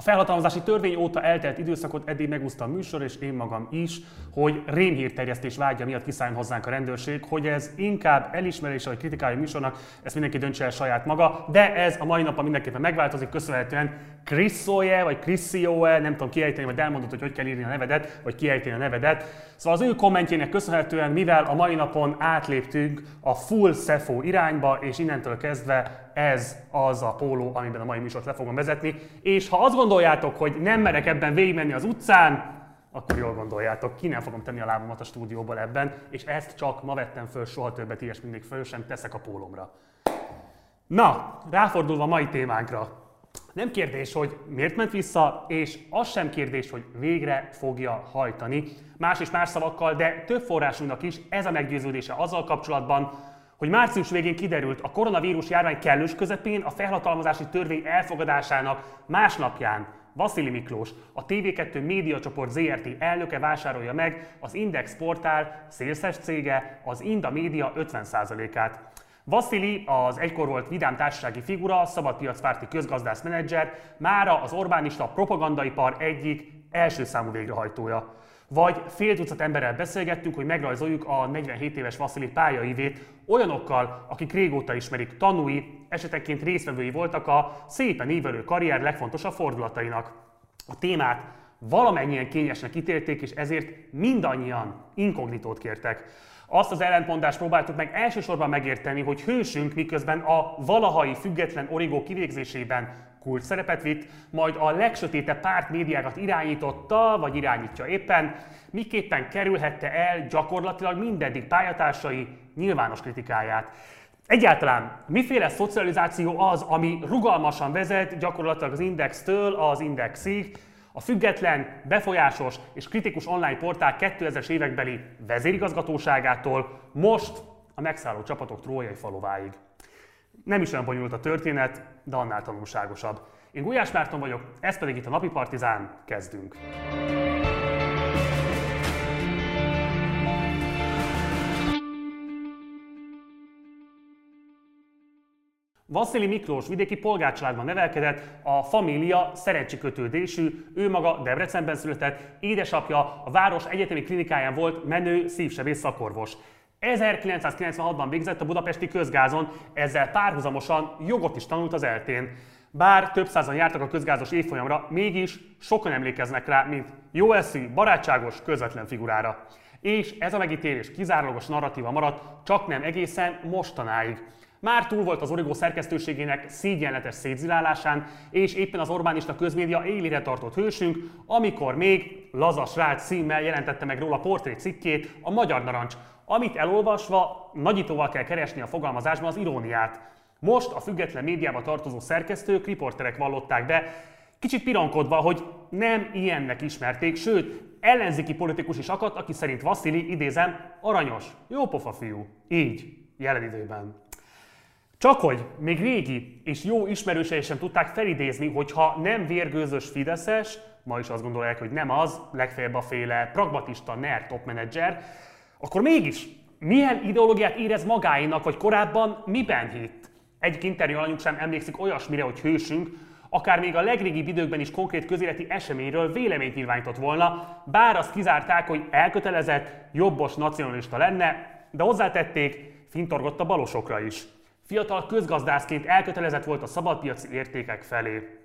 A felhatalmazási törvény óta eltelt időszakot eddig megúszta a műsor, és én magam is, hogy rémhírterjesztés vágya miatt kiszálljon hozzánk a rendőrség, hogy ez inkább elismerése vagy kritikája a műsornak, ezt mindenki döntse el saját maga, de ez a mai napon mindenképpen megváltozik, köszönhetően Chrisoje, vagy Chrisioe, nem tudom kiejteni, vagy elmondod, hogy hogy kell írni a nevedet, vagy kiejteni a nevedet. Szóval az ő kommentjének köszönhetően, mivel a mai napon átléptünk a full Szefó irányba, és innentől kezdve ez az a póló, amiben a mai műsort le fogom vezetni. És ha azt gondoljátok, hogy nem merek ebben végigmenni az utcán, akkor jól gondoljátok, ki nem fogom tenni a lábamat a stúdióból ebben, és ezt csak ma vettem föl, soha többet ilyes mindig föl sem teszek a pólomra. Na, ráfordulva a mai témánkra. Nem kérdés, hogy miért ment vissza, és az sem kérdés, hogy végre fogja hajtani. Más és más szavakkal, de több forrásunknak is ez a meggyőződése azzal kapcsolatban, hogy március végén kiderült a koronavírus járvány kellős közepén a felhatalmazási törvény elfogadásának másnapján Vasili Miklós, a TV2 médiacsoport ZRT elnöke vásárolja meg az Index portál szélszes cége az Inda Média 50%-át. Vasili, az egykor volt vidám társasági figura, szabadpiacpárti közgazdász menedzser, mára az Orbánista propagandaipar egyik első számú végrehajtója. Vagy fél tucat emberrel beszélgettünk, hogy megrajzoljuk a 47 éves Vasili pályaivét olyanokkal, akik régóta ismerik, tanúi, esetekként résztvevői voltak a szépen ívelő karrier legfontosabb fordulatainak. A témát valamennyien kényesnek ítélték, és ezért mindannyian inkognitót kértek. Azt az ellentmondást próbáltuk meg elsősorban megérteni, hogy hősünk miközben a valahai független origó kivégzésében kult szerepet vitt, majd a legsötétebb párt médiákat irányította, vagy irányítja éppen, miképpen kerülhette el gyakorlatilag mindeddig pályatársai nyilvános kritikáját. Egyáltalán miféle szocializáció az, ami rugalmasan vezet gyakorlatilag az Indextől az Indexig, a független, befolyásos és kritikus online portál 2000-es évekbeli vezérigazgatóságától most a megszálló csapatok trójai falováig. Nem is olyan bonyolult a történet, de annál tanulságosabb. Én Gulyás Márton vagyok, ez pedig itt a Napi Partizán, kezdünk. Vasszili Miklós vidéki polgárcsaládban nevelkedett, a família szerencsikötődésű, ő maga Debrecenben született, édesapja a város egyetemi klinikáján volt menő szívsebész szakorvos. 1996-ban végzett a budapesti közgázon, ezzel párhuzamosan jogot is tanult az eltén. Bár több százan jártak a közgázos évfolyamra, mégis sokan emlékeznek rá, mint jó eszű, barátságos, közvetlen figurára. És ez a megítélés kizárólagos narratíva maradt, csak nem egészen mostanáig. Már túl volt az Origo szerkesztőségének szégyenletes szétzilálásán, és éppen az Orbánista közmédia élire tartott hősünk, amikor még Laza srác címmel jelentette meg róla portré cikkét, a Magyar Narancs, amit elolvasva nagyítóval kell keresni a fogalmazásban az iróniát. Most a független médiába tartozó szerkesztők, riporterek vallották be, kicsit pironkodva, hogy nem ilyennek ismerték, sőt, ellenzéki politikus is akadt, aki szerint Vasszili, idézem, aranyos, jó pofa fiú. Így, jelen időben. Csak hogy még régi és jó ismerősei sem tudták felidézni, hogy ha nem vérgőzös Fideszes, ma is azt gondolják, hogy nem az, legfeljebb a féle pragmatista nerd top menedzser, akkor mégis milyen ideológiát érez magáinak, vagy korábban miben hitt? Egy interjú alanyunk sem emlékszik olyasmire, hogy hősünk, akár még a legrégibb időkben is konkrét közéleti eseményről véleményt nyilvánított volna, bár azt kizárták, hogy elkötelezett, jobbos nacionalista lenne, de hozzátették, fintorgott a balosokra is. Fiatal közgazdászként elkötelezett volt a szabadpiaci értékek felé.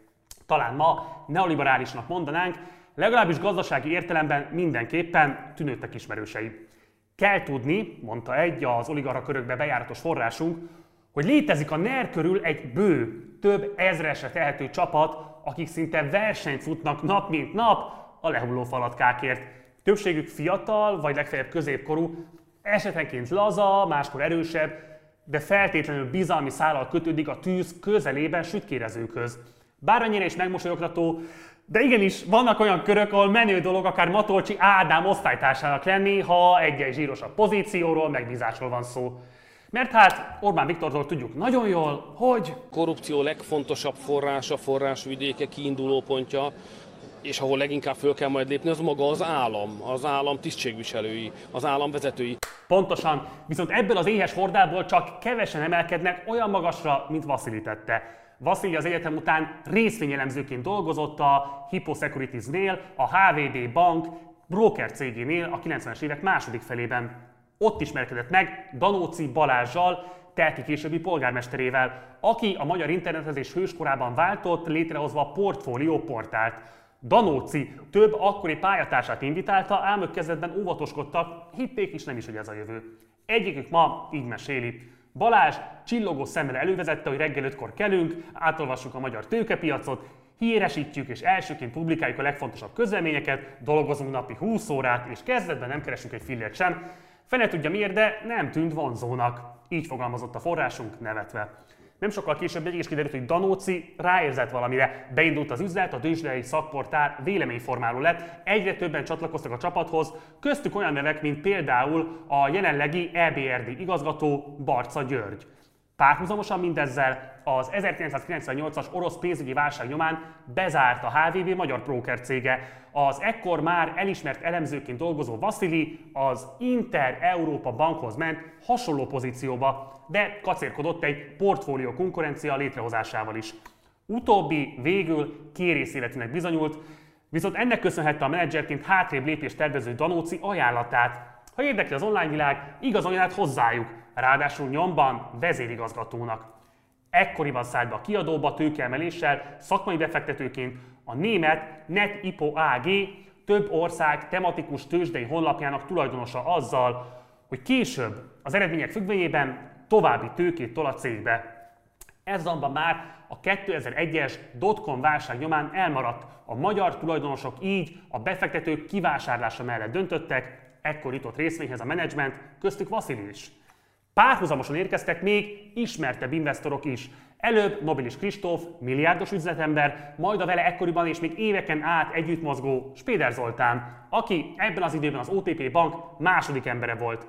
Talán ma neoliberálisnak mondanánk, legalábbis gazdasági értelemben mindenképpen tűnődtek ismerősei. Kell tudni, mondta egy az oligarra körökbe bejáratos forrásunk, hogy létezik a NER körül egy bő, több ezresre tehető csapat, akik szinte versenyt futnak nap mint nap a lehulló falatkákért. Többségük fiatal, vagy legfeljebb középkorú, esetenként laza, máskor erősebb, de feltétlenül bizalmi szállal kötődik a tűz közelében sütkérezőkhöz. Bár annyira is megmosolyogtató, de igenis, vannak olyan körök, ahol menő dolog akár Matolcsi Ádám osztálytársának lenni, ha egy-egy zsírosabb pozícióról, megbízásról van szó. Mert hát Orbán Viktortól tudjuk nagyon jól, hogy... Korrupció legfontosabb forrása, forrásvidéke, kiinduló pontja, és ahol leginkább föl kell majd lépni, az maga az állam, az állam tisztségviselői, az állam vezetői. Pontosan, viszont ebből az éhes hordából csak kevesen emelkednek olyan magasra, mint Vasili tette. Vasili az egyetem után részvényelemzőként dolgozott a Hippo Securities-nél, a HVB Bank broker cégénél a 90-es évek második felében. Ott ismerkedett meg Danóci Balázsjal, Telki későbbi polgármesterével, aki a magyar internetezés hőskorában váltott, létrehozva a Portfolio portált. Danóci több akkori pályatársát invitálta, ám ők kezdetben óvatoskodtak, hitték is nem is, hogy ez a jövő. Egyikük ma így meséli. Balázs csillogó szemmel elővezette, hogy reggel ötkor kelünk, átolvassuk a magyar tőkepiacot, híresítjük és elsőként publikáljuk a legfontosabb közleményeket, dolgozunk napi 20 órát, és kezdetben nem keresünk egy fillért sem. Fene tudja miért, de nem tűnt vonzónak. Így fogalmazott a forrásunk nevetve. Nem sokkal később egy is kiderült, hogy Danóci ráérzett valamire. Beindult az üzlet, a tőzsdei szakportál véleményformáló lett, egyre többen csatlakoztak a csapathoz, köztük olyan nevek, mint például a jelenlegi EBRD igazgató Barca György. Párhuzamosan mindezzel az 1998-as orosz pénzügyi válság nyomán bezárt a HVB magyar broker cége. Az ekkor már elismert elemzőként dolgozó Vasili az Inter Európa Bankhoz ment hasonló pozícióba, de kacérkodott egy portfólió konkurencia létrehozásával is. Utóbbi végül kérész életének bizonyult, viszont ennek köszönhette a menedzserként hátrébb lépést tervező Danóci ajánlatát. Ha érdekli az online világ, igazoljon hozzájuk, ráadásul nyomban vezérigazgatónak. Ekkoriban szállt be a kiadóba tőkeemeléssel, szakmai befektetőként a német NetIpo AG több ország tematikus tőzsdei honlapjának tulajdonosa azzal, hogy később az eredmények függvényében további tőkét tol a cégbe. Ez azonban már a 2001-es dotcom válság nyomán elmaradt. A magyar tulajdonosok így a befektetők kivásárlása mellett döntöttek, ekkor jutott részvényhez a menedzsment, köztük Vasilij is. Párhuzamosan érkeztek még ismertebb investorok is. Előbb Nobilis Kristóf, milliárdos üzletember, majd a vele ekkoriban és még éveken át együtt mozgó Spéder Zoltán, aki ebben az időben az OTP bank második embere volt.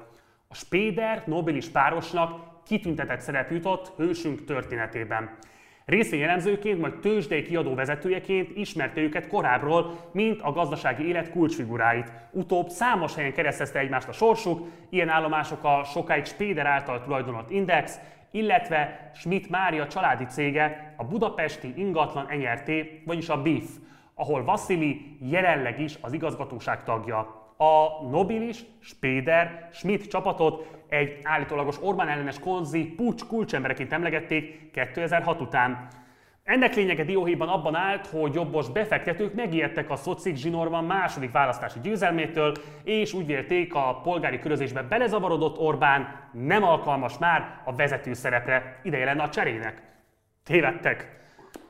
A Spéder Nobilis párosnak kitüntetett szerep jutott hősünk történetében. Részvényelemzőként, majd tőzsdei kiadó vezetőjeként ismerte őket korábbról, mint a gazdasági élet kulcsfiguráit. Utóbb számos helyen keresztezte egymást a sorsuk, ilyen állomások a sokáig Spéder által tulajdonolt Index, illetve Schmidt Mária családi cége, a budapesti ingatlan NRT, vagyis a BIF, ahol Vasili jelenleg is az igazgatóság tagja a Nobilis, Spéder, Schmidt csapatot egy állítólagos Orbán ellenes konzi pucs kulcsembereként emlegették 2006 után. Ennek lényege dióhéjban abban állt, hogy jobbos befektetők megijedtek a Szocik zsinórban második választási győzelmétől, és úgy vélték a polgári körözésbe belezavarodott Orbán nem alkalmas már a vezető szerepre, ideje lenne a cserének. Tévedtek.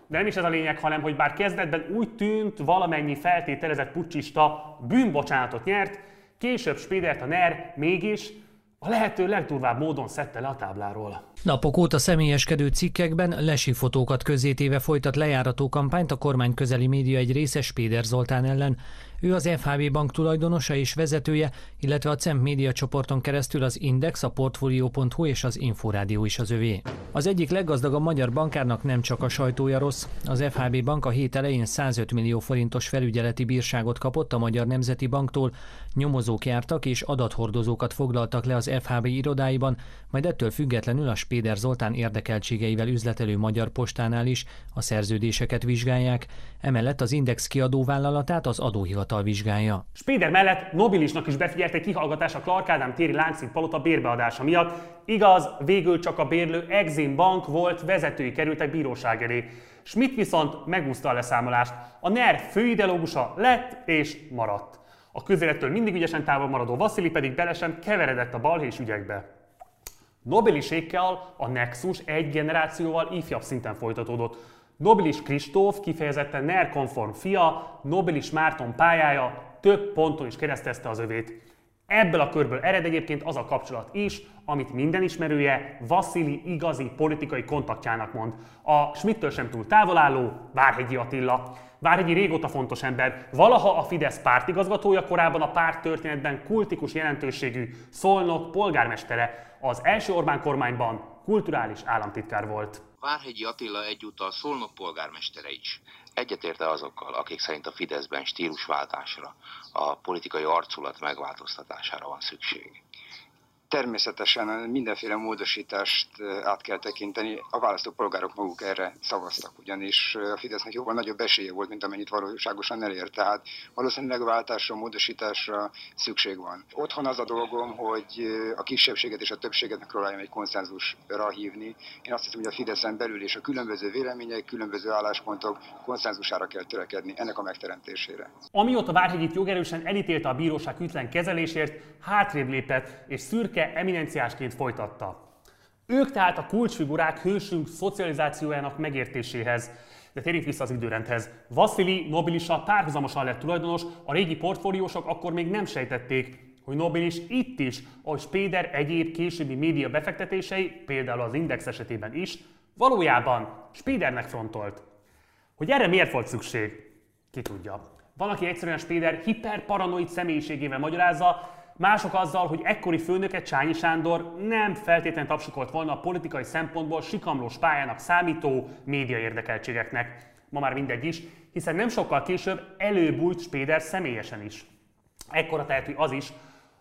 De nem is ez a lényeg, hanem hogy bár kezdetben úgy tűnt, valamennyi feltételezett pucsista bűnbocsánatot nyert, később Spédert a NER mégis a lehető legdurvább módon szedte le a tábláról. Napok óta személyeskedő cikkekben lesi fotókat közétéve folytat lejárató kampányt a kormány közeli média egy része Spéder Zoltán ellen, ő az FHB bank tulajdonosa és vezetője, illetve a CEMP média csoporton keresztül az Index, a Portfolio.hu és az Inforádió is az övé. Az egyik leggazdagabb magyar bankárnak nem csak a sajtója rossz. Az FHB bank a hét elején 105 millió forintos felügyeleti bírságot kapott a Magyar Nemzeti Banktól, nyomozók jártak és adathordozókat foglaltak le az FHB irodáiban, majd ettől függetlenül a Spéder Zoltán érdekeltségeivel üzletelő Magyar Postánál is a szerződéseket vizsgálják, emellett az Index kiadóvállalatát az adóhivatal hivatal vizsgálja. Spéder mellett Nobilisnak is befigyelt egy kihallgatás a Clark Ádám téri Lánchíd palota bérbeadása miatt. Igaz, végül csak a bérlő Exim Bank volt, vezetői kerültek bíróság elé. Schmidt viszont megúszta a leszámolást. A NER főideológusa lett és maradt. A közélettől mindig ügyesen távol maradó Vasili pedig bele sem keveredett a balhés ügyekbe. Nobelisékkel a Nexus egy generációval ifjabb szinten folytatódott. Nobilis Kristóf kifejezetten NER-konform fia, Nobilis Márton pályája több ponton is keresztezte az övét. Ebből a körből ered egyébként az a kapcsolat is, amit minden ismerője Vasili igazi politikai kontaktjának mond. A Schmidtől sem túl távol álló Várhegyi Attila. Várhegyi régóta fontos ember, valaha a Fidesz pártigazgatója, korábban a párt történetben kultikus jelentőségű Szolnok polgármestere. Az első Orbán kormányban kulturális államtitkár volt. Várhegyi Attila egyúttal Szolnok polgármestere is. Egyetérte azokkal, akik szerint a Fideszben stílusváltásra, a politikai arculat megváltoztatására van szükség. Természetesen mindenféle módosítást át kell tekinteni. A választópolgárok maguk erre szavaztak, ugyanis a Fidesznek jóval nagyobb esélye volt, mint amennyit valóságosan elért. Tehát valószínűleg váltásra, módosításra szükség van. Otthon az a dolgom, hogy a kisebbséget és a többséget megpróbáljam egy konszenzusra hívni. Én azt hiszem, hogy a Fideszen belül és a különböző vélemények, különböző álláspontok konszenzusára kell törekedni, ennek a megteremtésére. Amióta Várhegyit jogerősen elítélte a bíróság ütlen kezelésért, hátrébb lépett és szürke szürke eminenciásként folytatta. Ők tehát a kulcsfigurák hősünk szocializációjának megértéséhez. De térjünk vissza az időrendhez. Vasili Nobilisa párhuzamosan lett tulajdonos, a régi portfóliósok akkor még nem sejtették, hogy Nobilis itt is, ahogy Spéder egyéb későbbi média befektetései, például az Index esetében is, valójában Spédernek frontolt. Hogy erre miért volt szükség? Ki tudja. Van, aki egyszerűen Spéder hiperparanoid személyiségével magyarázza, Mások azzal, hogy ekkori főnöke Csányi Sándor nem feltétlenül tapsikolt volna a politikai szempontból sikamlós pályának számító média érdekeltségeknek. Ma már mindegy is, hiszen nem sokkal később előbújt Spéder személyesen is. Ekkora tehető az is,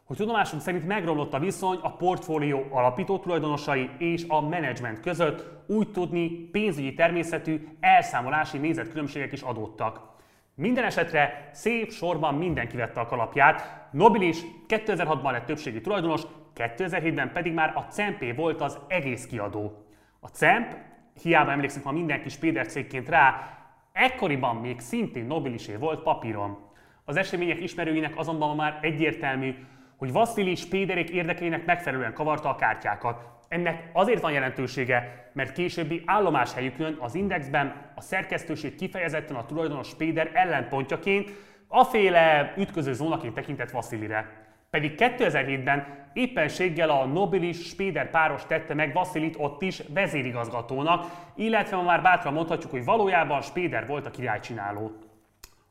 hogy tudomásunk szerint megromlott a viszony a portfólió alapító tulajdonosai és a menedzsment között, úgy tudni pénzügyi természetű elszámolási nézetkülönbségek is adódtak. Minden esetre szép sorban mindenki vette a kalapját. Nobilis 2006-ban lett többségi tulajdonos, 2007-ben pedig már a CEMP volt az egész kiadó. A CEMP, hiába emlékszik ma mindenki Spéder cégként rá, ekkoriban még szintén Nobilisé volt papíron. Az események ismerőinek azonban már egyértelmű, hogy Vasszili Spéderék érdekeinek megfelelően kavarta a kártyákat. Ennek azért van jelentősége, mert későbbi állomáshelyükön az Indexben a szerkesztőség kifejezetten a tulajdonos Spéder ellenpontjaként, aféle ütköző zónaként tekintett Vasszilire. Pedig 2007-ben éppenséggel a Nobilis Spéder páros tette meg Vasszilit ott is vezérigazgatónak, illetve már bátran mondhatjuk, hogy valójában Spéder volt a királycsináló.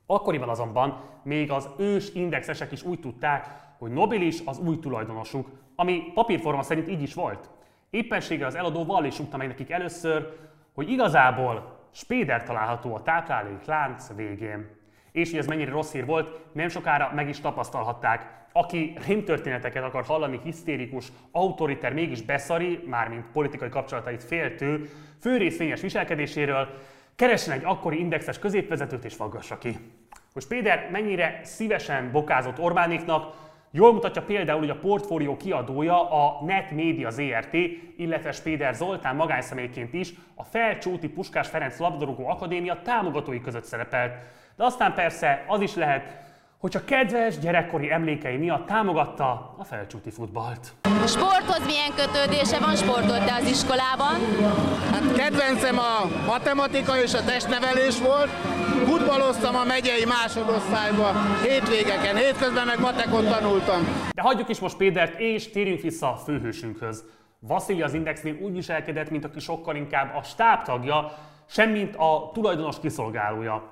Akkoriban azonban még az ős indexesek is úgy tudták, hogy Nobilis az új tulajdonosuk, ami papírforma szerint így is volt. Éppenséggel az eladó vall is meg nekik először, hogy igazából Spéder található a táplálék lánc végén. És hogy ez mennyire rossz hír volt, nem sokára meg is tapasztalhatták. Aki rémtörténeteket akar hallani, hisztérikus, autoriter, mégis beszari, mármint politikai kapcsolatait féltő, főrészvényes viselkedéséről, keressen egy akkori indexes középvezetőt és faggassa ki. Hogy Péder mennyire szívesen bokázott Orbániknak, Jól mutatja például, hogy a portfólió kiadója a Net Media ZRT, illetve Spéder Zoltán magánszemélyként is a Felcsúti Puskás Ferenc Labdarúgó Akadémia támogatói között szerepelt. De aztán persze az is lehet, hogyha kedves gyerekkori emlékei miatt támogatta a felcsúti futballt. Sporthoz milyen kötődése van, sportolt az iskolában? Hát kedvencem a matematika és a testnevelés volt. Futballoztam a megyei másodosztályba hétvégeken, hétközben meg matekot tanultam. De hagyjuk is most Pédert, és térjünk vissza a főhősünkhöz. Vasili az Indexnél úgy viselkedett, mint aki sokkal inkább a stábtagja, semmint a tulajdonos kiszolgálója.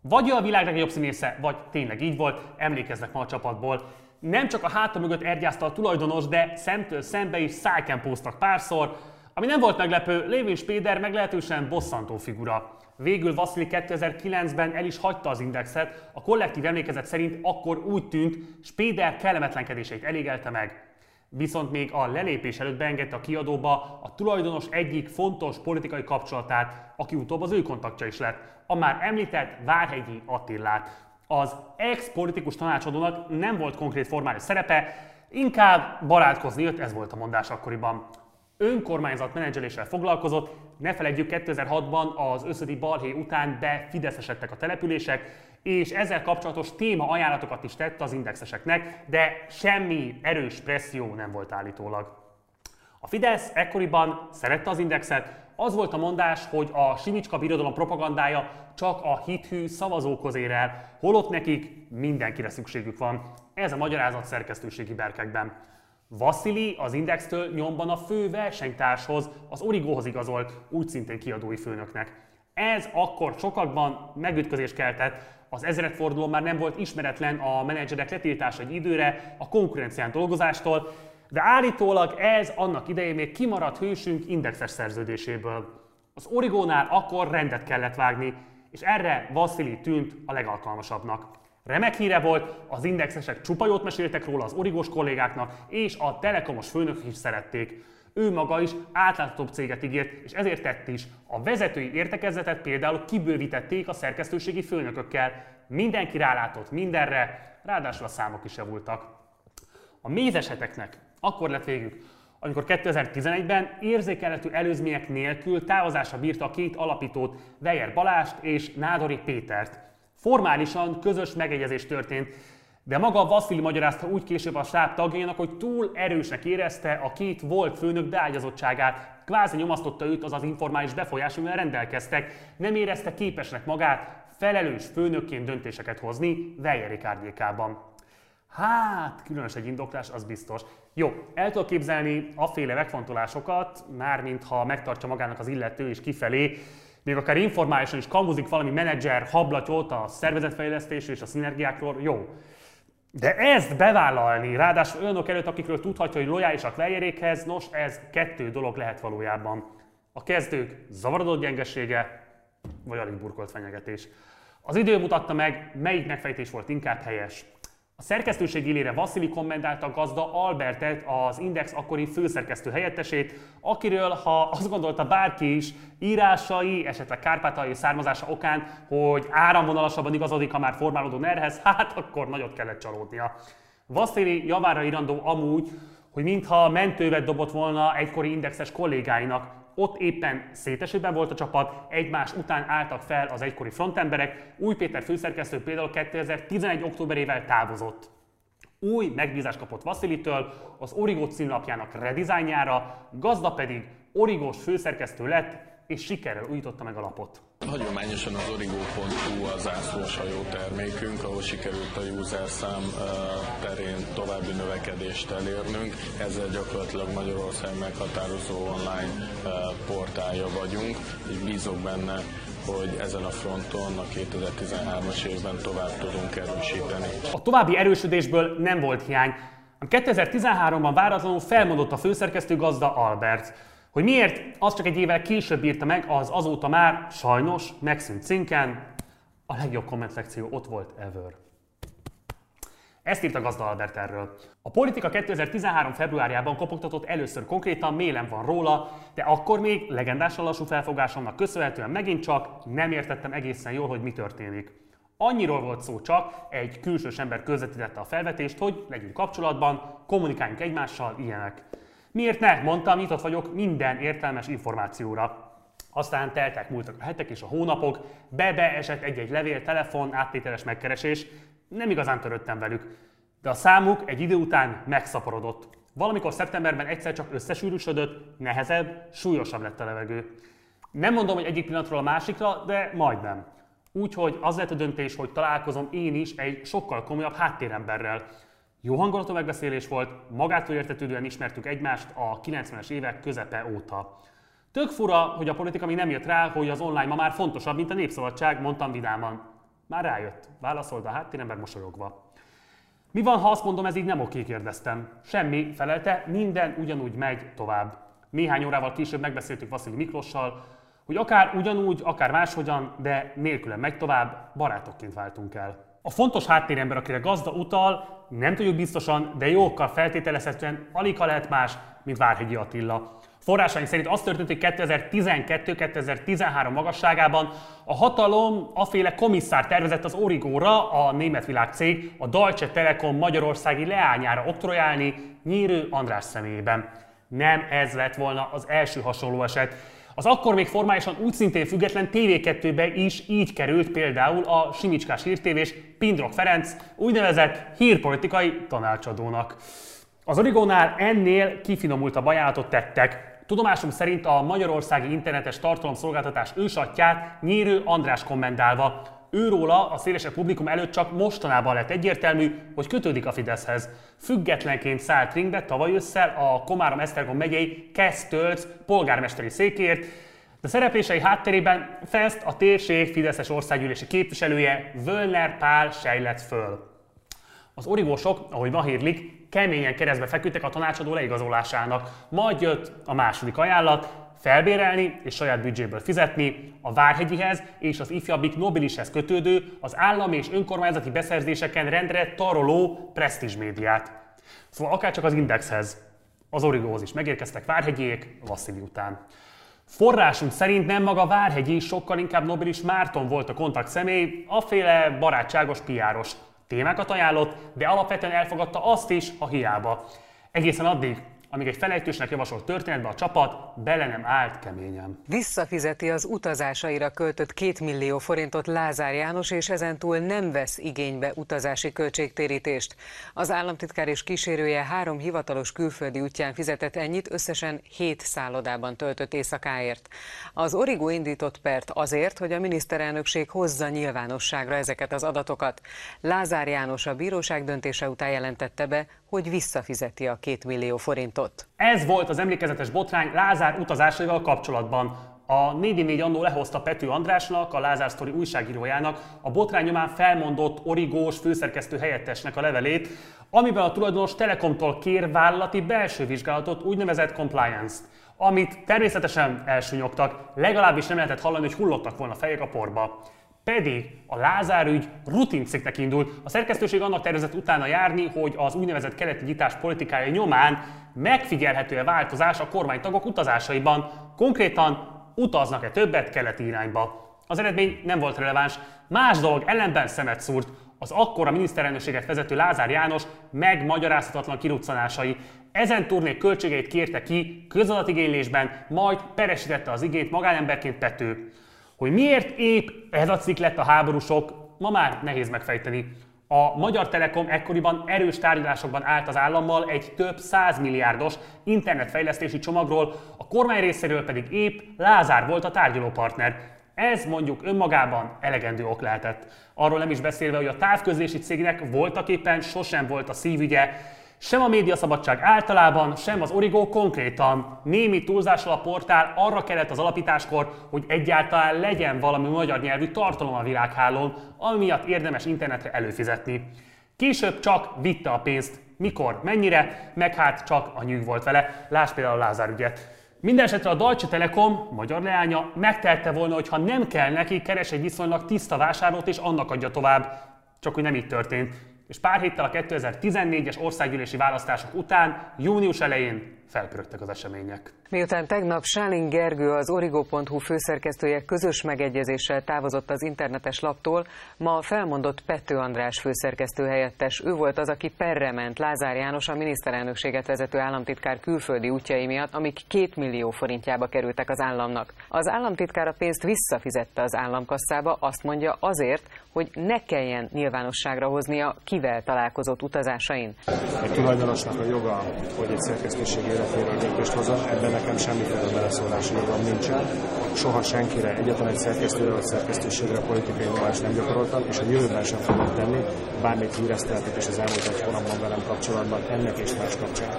Vagy a világ legjobb színésze, vagy tényleg így volt, emlékeznek ma a csapatból. Nem csak a háta mögött ergyázta a tulajdonos, de szemtől szembe is szájkempóztak párszor, ami nem volt meglepő, Lévén Spéder meglehetősen bosszantó figura. Végül Vasili 2009-ben el is hagyta az indexet, a kollektív emlékezet szerint akkor úgy tűnt, Spéder kellemetlenkedéseit elégelte meg. Viszont még a lelépés előtt beengedte a kiadóba a tulajdonos egyik fontos politikai kapcsolatát, aki utóbb az ő kontaktja is lett, a már említett Várhegyi Attillát. Az ex-politikus tanácsadónak nem volt konkrét formális szerepe, inkább barátkozni jött, ez volt a mondás akkoriban. Önkormányzat menedzseléssel foglalkozott, ne felejtjük 2006-ban az összödi balhé után befideszesedtek a települések, és ezzel kapcsolatos téma ajánlatokat is tett az indexeseknek, de semmi erős presszió nem volt állítólag. A Fidesz ekkoriban szerette az indexet, az volt a mondás, hogy a Simicska birodalom propagandája csak a hithű szavazókhoz ér el, holott nekik mindenkire szükségük van. Ez a magyarázat szerkesztőségi berkekben. Vasili az Indextől nyomban a fő versenytárshoz, az Origóhoz igazolt, úgy szintén kiadói főnöknek. Ez akkor sokakban megütközés keltett, az ezredforduló már nem volt ismeretlen a menedzserek letiltása egy időre a konkurencián dolgozástól, de állítólag ez annak idején még kimaradt hősünk indexes szerződéséből. Az Origónál akkor rendet kellett vágni, és erre Vasili tűnt a legalkalmasabbnak. Remek híre volt, az indexesek csupa jót meséltek róla az origós kollégáknak, és a telekomos főnök is szerették. Ő maga is átláthatóbb céget ígért, és ezért tett is. A vezetői értekezletet például kibővítették a szerkesztőségi főnökökkel. Mindenki rálátott mindenre, ráadásul a számok is javultak. A mézeseteknek akkor lett végük, amikor 2011-ben érzékelhető előzmények nélkül távozásra bírta a két alapítót, Weyer Balást és Nádori Pétert. Formálisan közös megegyezés történt, de maga Vasszili magyarázta úgy később a stáb tagjainak, hogy túl erősnek érezte a két volt főnök beágyazottságát, kvázi nyomasztotta őt az az informális befolyás, amivel rendelkeztek, nem érezte képesnek magát felelős főnökként döntéseket hozni Weyerik árnyékában. Hát, különös egy indoklás, az biztos. Jó, el tudok képzelni féle megfontolásokat, mármint ha megtartja magának az illető és kifelé, még akár informálisan is kamuzik valami menedzser hablatyot a szervezetfejlesztés és a szinergiákról, jó. De ezt bevállalni, ráadásul olyanok előtt, akikről tudhatja, hogy lojálisak lejerékhez, nos, ez kettő dolog lehet valójában. A kezdők zavarodott gyengesége, vagy alig burkolt fenyegetés. Az idő mutatta meg, melyik megfejtés volt inkább helyes. A szerkesztőség élére Vasszili kommentálta gazda Albertet, az Index akkori főszerkesztő helyettesét, akiről, ha azt gondolta bárki is, írásai, esetleg kárpátai származása okán, hogy áramvonalasabban igazodik a már formálódó nerhez, hát akkor nagyot kellett csalódnia. Vasszili javára irandó amúgy, hogy mintha mentővet dobott volna egykori indexes kollégáinak, ott éppen szétesőben volt a csapat, egymás után álltak fel az egykori frontemberek, Új Péter főszerkesztő például 2011. októberével távozott. Új megbízást kapott Vasilitől, az Origo címlapjának redesignjára, gazda pedig Origós főszerkesztő lett, és sikerrel újította meg a lapot. Hagyományosan az origo.hu az zászlós hajó termékünk, ahol sikerült a user szám terén további növekedést elérnünk. Ezzel gyakorlatilag Magyarország meghatározó online portálja vagyunk, és bízok benne, hogy ezen a fronton a 2013-as évben tovább tudunk erősíteni. A további erősödésből nem volt hiány. 2013-ban váratlanul felmondott a főszerkesztő gazda Albert. Hogy miért, az csak egy évvel később írta meg, az azóta már sajnos megszűnt cinken. A legjobb kommentlekció ott volt ever. Ezt írt a gazda Albert erről. A politika 2013. februárjában kopogtatott először konkrétan, mélem van róla, de akkor még legendásan lassú felfogásomnak köszönhetően megint csak nem értettem egészen jól, hogy mi történik. Annyiról volt szó csak, egy külsős ember közvetítette a felvetést, hogy legyünk kapcsolatban, kommunikáljunk egymással, ilyenek. Miért ne? Mondtam, nyitott vagyok minden értelmes információra. Aztán teltek, múltak a hetek és a hónapok, be-be esett egy-egy levél, telefon, áttételes megkeresés. Nem igazán töröttem velük. De a számuk egy idő után megszaporodott. Valamikor szeptemberben egyszer csak összesűrűsödött, nehezebb, súlyosabb lett a levegő. Nem mondom, hogy egyik pillanatról a másikra, de majdnem. Úgyhogy az lett a döntés, hogy találkozom én is egy sokkal komolyabb háttéremberrel, jó hangulatú megbeszélés volt, magától értetődően ismertük egymást a 90-es évek közepe óta. Tök fura, hogy a politika még nem jött rá, hogy az online ma már fontosabb, mint a népszabadság, mondtam vidáman. Már rájött, válaszolt a háttérember mosolyogva. Mi van, ha azt mondom, ez így nem oké, kérdeztem. Semmi, felelte, minden ugyanúgy megy tovább. Néhány órával később megbeszéltük Vaszili Miklossal, hogy akár ugyanúgy, akár máshogyan, de nélkülem megy tovább, barátokként váltunk el. A fontos háttérember, akire gazda utal, nem tudjuk biztosan, de jókkal feltételezhetően alig lehet más, mint Várhegyi Attila. Forrásaink szerint az történt, hogy 2012-2013 magasságában a hatalom aféle komisszár tervezett az Origóra, a német világcég, a Deutsche Telekom magyarországi leányára oktrojálni Nyírő András személyében. Nem ez lett volna az első hasonló eset. Az akkor még formálisan úgy szintén független TV2-be is így került például a Simicskás hírtévés Pindrok Ferenc úgynevezett hírpolitikai tanácsadónak. Az Origónál ennél kifinomultabb ajánlatot tettek. Tudomásunk szerint a magyarországi internetes tartalomszolgáltatás ősatját Nyírő András kommentálva. Őróla a szélesebb publikum előtt csak mostanában lett egyértelmű, hogy kötődik a Fideszhez. Függetlenként szállt ringbe tavaly ősszel a Komárom-Esztergom megyei Kesztölc polgármesteri székért, de szereplései hátterében Fest a térség Fideszes országgyűlési képviselője Völner Pál sejlett föl. Az origósok, ahogy ma hírlik, keményen keresztbe feküdtek a tanácsadó leigazolásának. Majd jött a második ajánlat, felbérelni és saját büdzséből fizetni a Várhegyihez és az ifjabbik Nobilishez kötődő, az állami és önkormányzati beszerzéseken rendre taroló presztízs médiát. Szóval akár csak az Indexhez, az Origóhoz is megérkeztek Várhegyék Vasszili után. Forrásunk szerint nem maga Várhegyi, sokkal inkább Nobilis Márton volt a kontakt személy, aféle barátságos piáros. Témákat ajánlott, de alapvetően elfogadta azt is, ha hiába. Egészen addig, amíg egy felejtősnek javasolt történetbe a csapat bele nem állt keményen. Visszafizeti az utazásaira költött 2 millió forintot Lázár János, és ezentúl nem vesz igénybe utazási költségtérítést. Az államtitkár és kísérője három hivatalos külföldi útján fizetett ennyit, összesen 7 szállodában töltött éjszakáért. Az Origo indított pert azért, hogy a miniszterelnökség hozza nyilvánosságra ezeket az adatokat. Lázár János a bíróság döntése után jelentette be, hogy visszafizeti a két millió forintot. Ez volt az emlékezetes botrány Lázár utazásaival kapcsolatban. A 4 annó lehozta Pető Andrásnak, a Lázár Sztori újságírójának a botrány nyomán felmondott origós főszerkesztő helyettesnek a levelét, amiben a tulajdonos Telekomtól kér vállalati belső vizsgálatot, úgynevezett compliance-t, amit természetesen elsúnyogtak, legalábbis nem lehetett hallani, hogy hullottak volna fejek a porba. Pedig a Lázár ügy rutincikknek indult. A szerkesztőség annak tervezett utána járni, hogy az úgynevezett keleti nyitás politikája nyomán megfigyelhető-e változás a kormánytagok utazásaiban. Konkrétan utaznak-e többet keleti irányba. Az eredmény nem volt releváns. Más dolog ellenben szemet szúrt. Az akkora miniszterelnökséget vezető Lázár János megmagyarázhatatlan kiruccanásai. Ezen turné költségeit kérte ki közadatigénylésben, majd peresítette az igényt magánemberként Pető. Hogy miért épp ez a cikk lett a háborúsok, ma már nehéz megfejteni. A Magyar Telekom ekkoriban erős tárgyalásokban állt az állammal egy több százmilliárdos internetfejlesztési csomagról, a kormány részéről pedig épp Lázár volt a tárgyalópartner. Ez mondjuk önmagában elegendő ok lehetett. Arról nem is beszélve, hogy a távközlési cégnek voltak éppen sosem volt a szívügye, sem a médiaszabadság általában, sem az Origo konkrétan. Némi túlzással a portál arra kellett az alapításkor, hogy egyáltalán legyen valami magyar nyelvű tartalom a világhálón, ami miatt érdemes internetre előfizetni. Később csak vitte a pénzt, mikor, mennyire, meg hát csak a nyűg volt vele. Lásd például a Lázár ügyet. Mindenesetre a Deutsche Telekom, magyar leánya, megtehette volna, hogy ha nem kell neki, keres egy viszonylag tiszta vásárlót és annak adja tovább. Csak hogy nem így történt és pár héttel a 2014-es országgyűlési választások után, június elején felpörögtek az események. Miután tegnap Sálin Gergő, az Origo.hu főszerkesztője közös megegyezéssel távozott az internetes laptól, ma felmondott Pető András főszerkesztő helyettes. Ő volt az, aki perre ment Lázár János a miniszterelnökséget vezető államtitkár külföldi útjai miatt, amik két millió forintjába kerültek az államnak. Az államtitkár a pénzt visszafizette az államkasszába, azt mondja azért, hogy ne kelljen nyilvánosságra hoznia, kivel találkozott utazásain. Egy tulajdonosnak a joga, hogy egy szerkesztőség életéről döntést hozzon, ebben nekem semmiféle beleszólási jogom nincsen. Soha senkire, egyetlen egy szerkesztőre vagy szerkesztőségre politikai nyomást nem gyakoroltam, és a jövőben sem fogok tenni. Bármit híreszteltek és az elmúlt egy hónapban velem kapcsolatban, ennek és más kapcsán.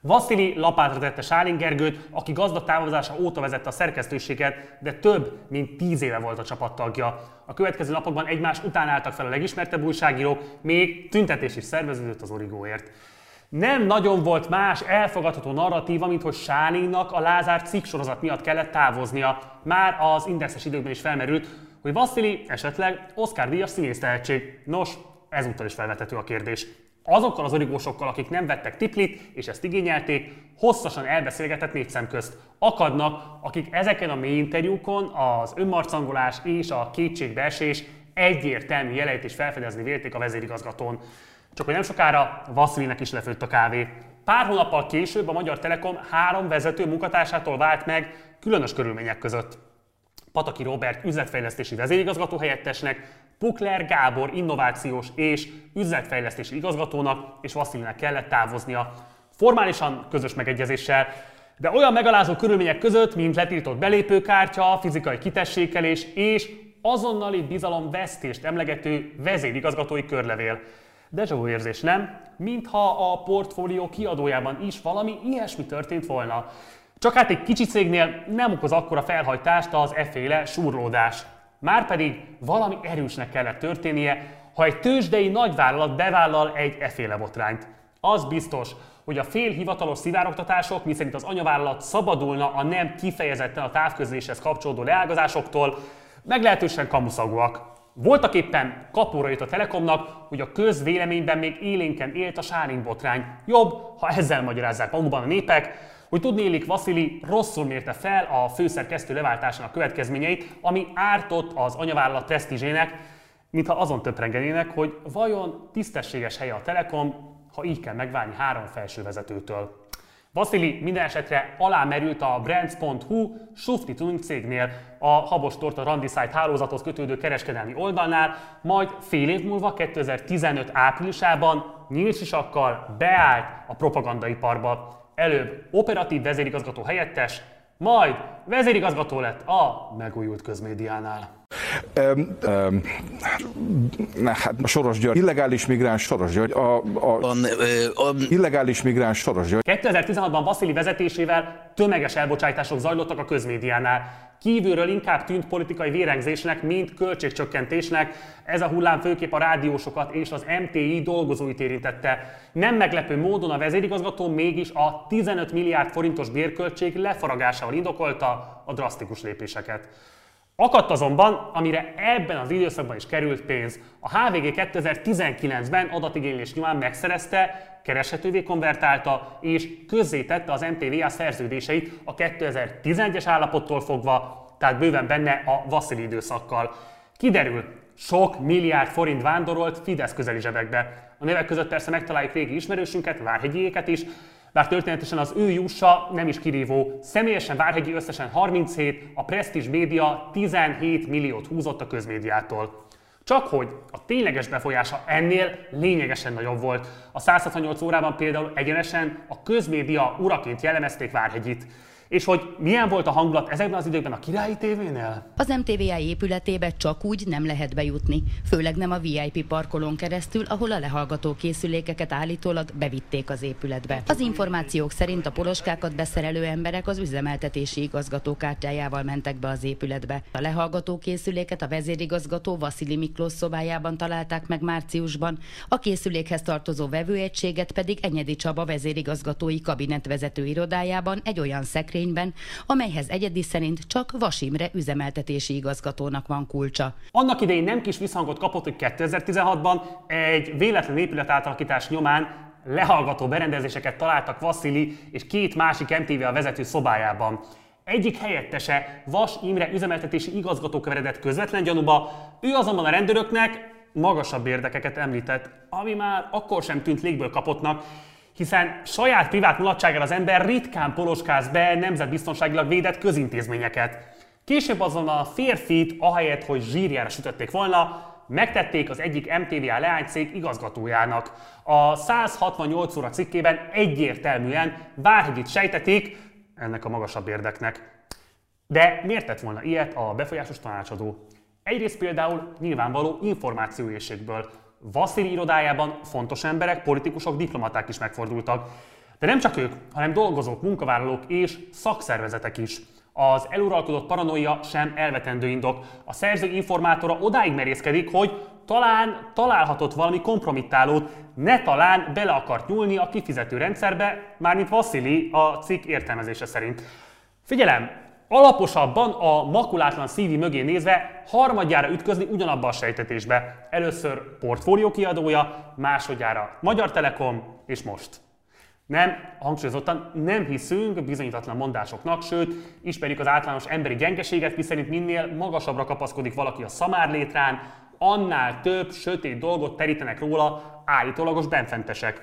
Vasszili lapátra tette Sálin Gergőt, aki gazda távozása óta vezette a szerkesztőséget, de több mint tíz éve volt a csapattagja. A következő napokban egymás után álltak fel a legismertebb újságírók, még tüntetés is szerveződött az origóért. Nem nagyon volt más elfogadható narratíva, mint hogy Sálinnak a Lázár cikk sorozat miatt kellett távoznia. Már az indexes időkben is felmerült, hogy Vasszili esetleg Oscar díjas színész tehetség. Nos, ezúttal is felvethető a kérdés. Azokkal az origósokkal, akik nem vettek tiplit, és ezt igényelték, hosszasan elbeszélgetett négy szem közt. Akadnak, akik ezeken a mély interjúkon az önmarcangolás és a kétségbeesés egyértelmű jeleit is felfedezni vélték a vezérigazgatón. Csak hogy nem sokára Vasszilinek is lefőtt a kávé. Pár hónappal később a Magyar Telekom három vezető munkatársától vált meg különös körülmények között. Pataki Robert üzletfejlesztési vezérigazgató helyettesnek, Pukler Gábor innovációs és üzletfejlesztési igazgatónak és Vasszilinek kellett távoznia. Formálisan közös megegyezéssel, de olyan megalázó körülmények között, mint letiltott belépőkártya, fizikai kitessékelés és azonnali bizalomvesztést emlegető vezérigazgatói körlevél. Deja érzés, nem? Mintha a portfólió kiadójában is valami ilyesmi történt volna. Csak hát egy kicsi cégnél nem okoz akkora felhajtást az efféle súrlódás. Márpedig valami erősnek kellett történnie, ha egy tőzsdei nagyvállalat bevállal egy efféle botrányt. Az biztos, hogy a fél hivatalos szivárogtatások, miszerint az anyavállalat szabadulna a nem kifejezetten a távközléshez kapcsolódó leágazásoktól, meglehetősen kamuszagúak. Voltak éppen kapóra jött a Telekomnak, hogy a közvéleményben még élénken élt a Sárin botrány. Jobb, ha ezzel magyarázzák magukban a népek, hogy tudni élik Vasili rosszul mérte fel a főszerkesztő leváltásának következményeit, ami ártott az anyavállalat presztízsének, mintha azon töprengenének, hogy vajon tisztességes helye a Telekom, ha így kell megválni három felső vezetőtől. Vasili minden esetre alámerült a Brands.hu Sufti Tuning cégnél, a Habos Torta Randisite hálózathoz kötődő kereskedelmi oldalnál, majd fél év múlva 2015 áprilisában nyílt sisakkal beállt a propagandaiparba. Előbb operatív vezérigazgató helyettes, majd vezérigazgató lett a megújult közmédiánál. Um, um, hát Soros György, illegális migráns Soros György, a, a, a, a illegális migráns Soros György. 2016-ban Vasili vezetésével tömeges elbocsátások zajlottak a közmédiánál. Kívülről inkább tűnt politikai vérengzésnek, mint költségcsökkentésnek. Ez a hullám főképp a rádiósokat és az MTI dolgozóit érintette. Nem meglepő módon a vezérigazgató mégis a 15 milliárd forintos bérköltség lefaragásával indokolta a drasztikus lépéseket. Akadt azonban, amire ebben az időszakban is került pénz. A HVG 2019-ben adatigénylés nyomán megszerezte, kereshetővé konvertálta és közzétette az MTVA szerződéseit a 2011-es állapottól fogva, tehát bőven benne a Vasszili időszakkal. Kiderül, sok milliárd forint vándorolt Fidesz közeli zsebekbe. A nevek között persze megtaláljuk régi ismerősünket, Várhegyiéket is, bár történetesen az ő jussa nem is kirívó. Személyesen Várhegyi összesen 37, a Prestige Média 17 milliót húzott a közmédiától. Csak hogy a tényleges befolyása ennél lényegesen nagyobb volt. A 168 órában például egyenesen a közmédia uraként jellemezték Várhegyit. És hogy milyen volt a hangulat ezekben az időkben a királyi tévénél? Az MTVA épületébe csak úgy nem lehet bejutni, főleg nem a VIP parkolón keresztül, ahol a lehallgató készülékeket állítólag bevitték az épületbe. Az információk szerint a poloskákat beszerelő emberek az üzemeltetési igazgatókártyájával mentek be az épületbe. A lehallgató készüléket a vezérigazgató Vasili Miklós szobájában találták meg márciusban, a készülékhez tartozó vevőegységet pedig Enyedi Csaba vezérigazgatói kabinetvezető irodájában egy olyan szekrény törvényben, amelyhez egyedi szerint csak Vasimre üzemeltetési igazgatónak van kulcsa. Annak idején nem kis visszhangot kapott, hogy 2016-ban egy véletlen épület átalakítás nyomán lehallgató berendezéseket találtak Vasszili és két másik MTV a vezető szobájában. Egyik helyettese Vas Imre üzemeltetési igazgató keveredett közvetlen gyanúba, ő azonban a rendőröknek magasabb érdekeket említett, ami már akkor sem tűnt légből kapottnak, hiszen saját privát mulatsággal az ember ritkán poloskáz be nemzetbiztonságilag védett közintézményeket. Később azonban a férfit, ahelyett, hogy zsírjára sütötték volna, megtették az egyik MTVA leánycég igazgatójának. A 168 óra cikkében egyértelműen Várhegyit sejtették ennek a magasabb érdeknek. De miért tett volna ilyet a befolyásos tanácsadó? Egyrészt például nyilvánvaló információészségből. Vasszili irodájában fontos emberek, politikusok, diplomaták is megfordultak. De nem csak ők, hanem dolgozók, munkavállalók és szakszervezetek is. Az eluralkodott paranoia sem elvetendő indok. A szerző informátora odáig merészkedik, hogy talán találhatott valami kompromittálót, ne talán bele akart nyúlni a kifizető rendszerbe, mármint Vasszili a cikk értelmezése szerint. Figyelem, alaposabban a makulátlan szívi mögé nézve harmadjára ütközni ugyanabba a sejtetésbe. Először portfólió kiadója, másodjára Magyar Telekom, és most. Nem, hangsúlyozottan nem hiszünk bizonyítatlan mondásoknak, sőt, ismerjük az általános emberi gyengeséget, miszerint minél magasabbra kapaszkodik valaki a szamárlétrán, annál több sötét dolgot terítenek róla állítólagos benfentesek.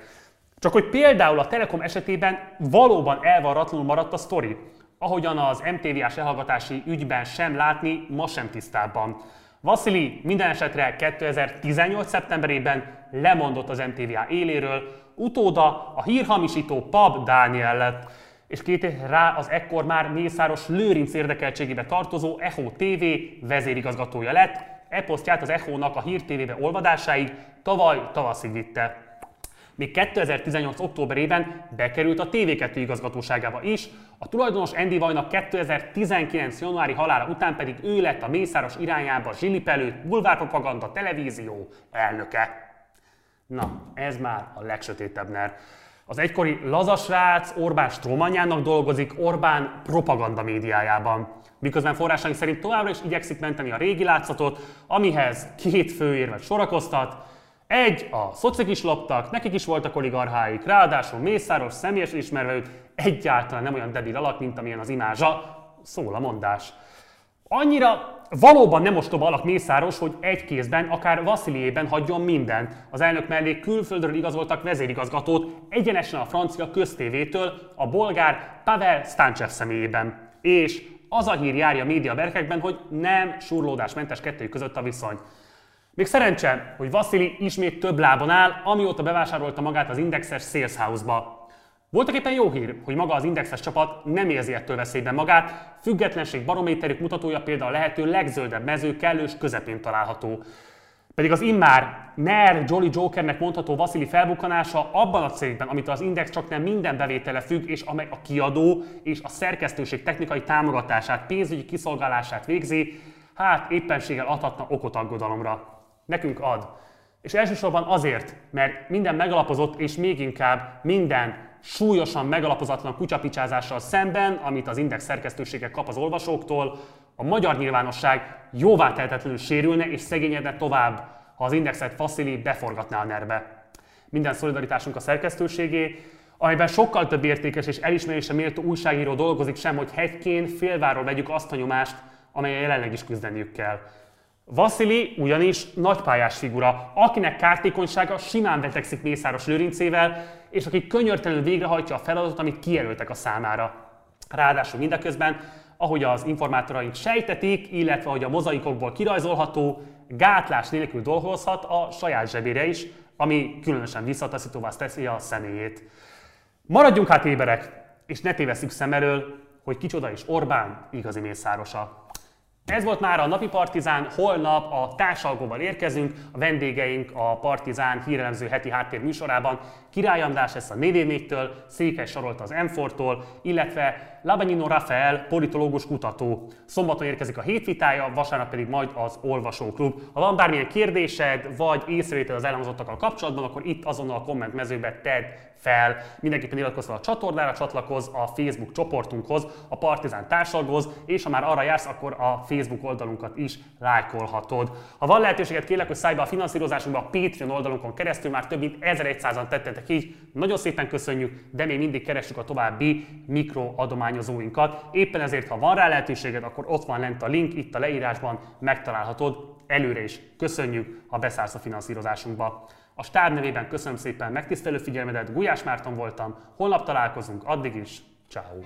Csak hogy például a Telekom esetében valóban elvarratlanul maradt a sztori ahogyan az MTV-ás elhallgatási ügyben sem látni, ma sem tisztában. Vasili minden esetre 2018. szeptemberében lemondott az MTVA éléről, utóda a hírhamisító Pab Dániel lett, és két rá az ekkor már Mészáros Lőrinc érdekeltségébe tartozó Echo TV vezérigazgatója lett, e posztját az Echo-nak a Hír TV-be olvadásáig tavaly tavaszig vitte még 2018. októberében bekerült a TV2 igazgatóságába is, a tulajdonos Andy Vajnak 2019. januári halála után pedig ő lett a Mészáros irányába zsilipelő bulvárpropaganda televízió elnöke. Na, ez már a legsötétebb ner. Az egykori lazasrác Orbán Strómanjának dolgozik Orbán propaganda médiájában. Miközben forrásaink szerint továbbra is igyekszik menteni a régi látszatot, amihez két főérvet sorakoztat. Egy, a szocik is loptak, nekik is voltak oligarcháik, ráadásul Mészáros személyesen ismerve őt egyáltalán nem olyan debil alak, mint amilyen az imázsa, szól a mondás. Annyira valóban nem ostoba alak Mészáros, hogy egy kézben, akár Vasziliében hagyjon mindent. Az elnök mellé külföldről igazoltak vezérigazgatót egyenesen a francia köztévétől, a bolgár Pavel Stanchev személyében. És az a hír járja a média berkekben, hogy nem surlódásmentes kettőjük között a viszony. Még szerencse, hogy Vasili ismét több lábon áll, amióta bevásárolta magát az Indexes Sales House-ba. Voltak éppen jó hír, hogy maga az indexes csapat nem érzi ettől veszélyben magát, függetlenség barométerük mutatója például a lehető legzöldebb mező kellős közepén található. Pedig az immár NER Jolly Jokernek mondható Vasili felbukkanása abban a cégben, amit az Index csak nem minden bevétele függ, és amely a kiadó és a szerkesztőség technikai támogatását, pénzügyi kiszolgálását végzi, hát éppenséggel adhatna okot aggodalomra. Nekünk ad. És elsősorban azért, mert minden megalapozott, és még inkább minden súlyosan megalapozatlan kutyapicsázással szemben, amit az Index szerkesztősége kap az olvasóktól, a magyar nyilvánosság jóvá tehetetlenül sérülne és szegényedne tovább, ha az Indexet faszili beforgatná a nerbe. Minden szolidaritásunk a szerkesztőségé, amelyben sokkal több értékes és elismerésre méltó újságíró dolgozik sem, hogy hegyként félváról vegyük azt a nyomást, amelyen jelenleg is küzdeniük kell. Vasili ugyanis nagypályás figura, akinek kártékonysága simán vetekszik Mészáros Lőrincével, és aki könyörtelenül végrehajtja a feladatot, amit kijelöltek a számára. Ráadásul mindeközben, ahogy az informátoraink sejtetik, illetve hogy a mozaikokból kirajzolható, gátlás nélkül dolgozhat a saját zsebére is, ami különösen visszataszítóvá teszi a személyét. Maradjunk hát éberek, és ne tévesszük szem elől, hogy kicsoda is Orbán igazi mészárosa. Ez volt már a Napi Partizán, holnap a társalgóval érkezünk, a vendégeink a Partizán hírelemző heti háttér műsorában. Király András lesz a 4től, Székely Sarolt az m tól illetve Labanino Rafael, politológus kutató. Szombaton érkezik a hétvitája, vasárnap pedig majd az Olvasóklub. Ha van bármilyen kérdésed, vagy észrevétel az elhangzottakkal kapcsolatban, akkor itt azonnal a komment mezőbe tedd fel. Mindenképpen iratkozz a csatornára, csatlakozz a Facebook csoportunkhoz, a Partizán társalgóz, és ha már arra jársz, akkor a Facebook oldalunkat is lájkolhatod. Ha van lehetőséget, kérlek, hogy szállj be a finanszírozásunkba a Patreon oldalunkon keresztül, már több mint 1100-an tettetek így. Nagyon szépen köszönjük, de még mindig keressük a további mikroadományozóinkat. Éppen ezért, ha van rá lehetőséged, akkor ott van lent a link, itt a leírásban megtalálhatod. Előre is köszönjük, ha beszállsz a finanszírozásunkba. A stáb nevében köszönöm szépen megtisztelő figyelmedet, Gulyás Márton voltam, holnap találkozunk, addig is, ciao.